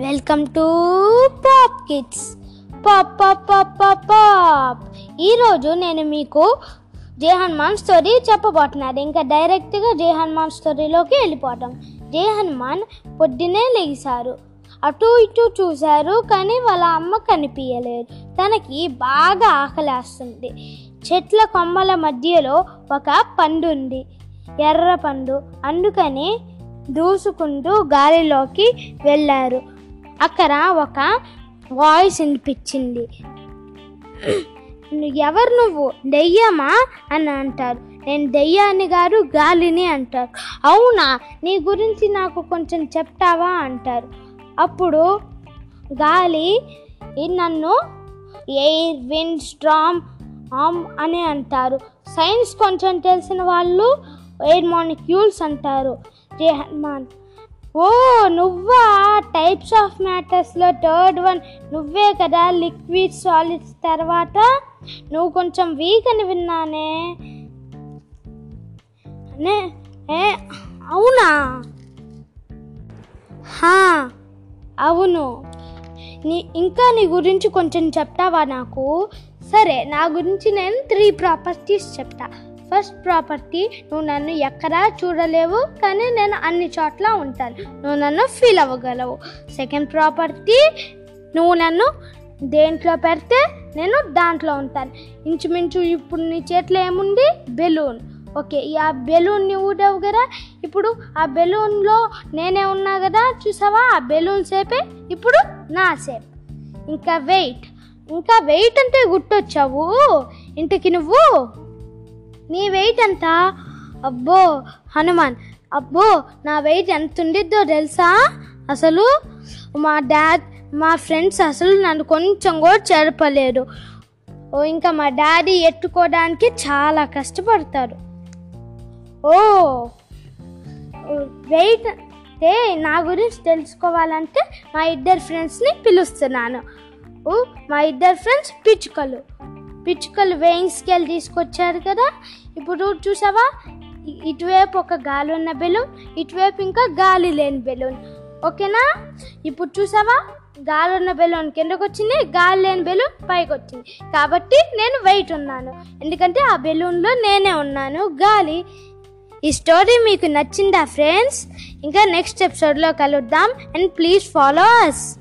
Welcome to Pop Kids. Pop pop pop pop pop. ఈరోజు నేను మీకు జే హనుమాన్ స్టోరీ చెప్పబోతున్నాను. ఇంకా డైరెక్ట్గా జే హనుమాన్ స్టోరీలోకి వెళ్ళిపోవటం జే హనుమాన్ పొద్దునే లెగిశారు అటు ఇటు చూశారు కానీ వాళ్ళ అమ్మ కనిపించలేదు తనకి బాగా ఆకలేస్తుంది. చెట్ల కొమ్మల మధ్యలో ఒక పండు ఉంది ఎర్ర పండు. అందుకని దూసుకుంటూ గాలిలోకి వెళ్ళారు. అక్కడ ఒక వాయిస్ వినిపించింది. ఎవరు నువ్వు? దెయ్యమా? అని అంటారు. నేను దెయ్యాన్ని గారు గాలిని అంటారు. అవునా? నీ గురించి నాకు కొంచెం చెప్తావా? అంటారు. అప్పుడు గాలి నన్ను ఎయిర్ విండ్ స్ట్రామ్ ఆమ్ అని అంటారు. సైన్స్ కొంచెం తెలిసిన వాళ్ళు ఎయిర్ మాలిక్యూల్స్ అంటారు. జే హనుమాన్ ఓ నువ్వా? టైప్స్ ఆఫ్ మ్యాటర్స్లో థర్డ్ వన్ నువ్వే కదా లిక్విడ్ సాలిడ్స్ తర్వాత? నువ్వు కొంచెం వీక్ అని విన్నానే. అనే ఏ అవునా? హా అవును. నీ ఇంకా నీ గురించి కొంచెం చెప్తావా నాకు? సరే నా గురించి నేను త్రీ ప్రాపర్టీస్ చెప్తా. ఫస్ట్ ప్రాపర్టీ నువ్వు నన్ను ఎక్కడా చూడలేవు కానీ నేను అన్ని చోట్ల ఉంటాను. నువ్వు నన్ను ఫీల్ అవ్వగలవు. సెకండ్ ప్రాపర్టీ నువ్వు నన్ను దేంట్లో పెడితే నేను దాంట్లో ఉంటాను. ఇంచుమించు ఇప్పుడు నీ చేతిలో ఏముంది? బెలూన్ ఓకే ఈ ఆ బెలూన్ని ఊడావు కదా? ఇప్పుడు ఆ బెలూన్లో నేనే ఉన్నా కదా? చూసావా? ఆ బెలూన్ సేపే ఇప్పుడు నా సేప్ ఇంకా వెయిట్ ఇంకా వెయిట్ అంటే గుర్తొచ్చావు? ఇంటికి నువ్వు నీ వెయిట్ ఎంత? అబ్బో హనుమాన్. అబ్బో నా వెయిట్ ఎంత ఉండిద్దో తెలుసా? అసలు మా డాడ్ మా ఫ్రెండ్స్ అసలు నన్ను కొంచెం కూడా చెరపలేరు. ఓ ఇంకా మా డాడీ ఎత్తుకోవడానికి చాలా కష్టపడతారు. ఓ వెయిట్ అంటే నా గురించి తెలుసుకోవాలంటే మా ఇద్దరు ఫ్రెండ్స్ని పిలుస్తున్నాను. ఓ, మా ఇద్దరు ఫ్రెండ్స్ పిచ్చుకలు. పిచ్చుకలు వేయింగ్ స్కేల్ తీసుకొచ్చారు కదా. ఇప్పుడు చూసావా? ఇటువైపు ఒక గాలి ఉన్న బెలూన్ ఇటువైపు ఇంకా గాలి లేని బెలూన్. ఓకేనా? ఇప్పుడు చూసావా? గాలి ఉన్న బెలూన్ కిందకు వచ్చింది గాలి లేని బెలూన్ పైకి వచ్చింది కాబట్టి నేను వెయిట్ ఉన్నాను. ఎందుకంటే ఆ బెలూన్లో నేనే ఉన్నాను. గాలి. ఈ స్టోరీ మీకు నచ్చిందా ఫ్రెండ్స్? ఇంకా నెక్స్ట్ ఎపిసోడ్లో కలుద్దాం. And please follow us.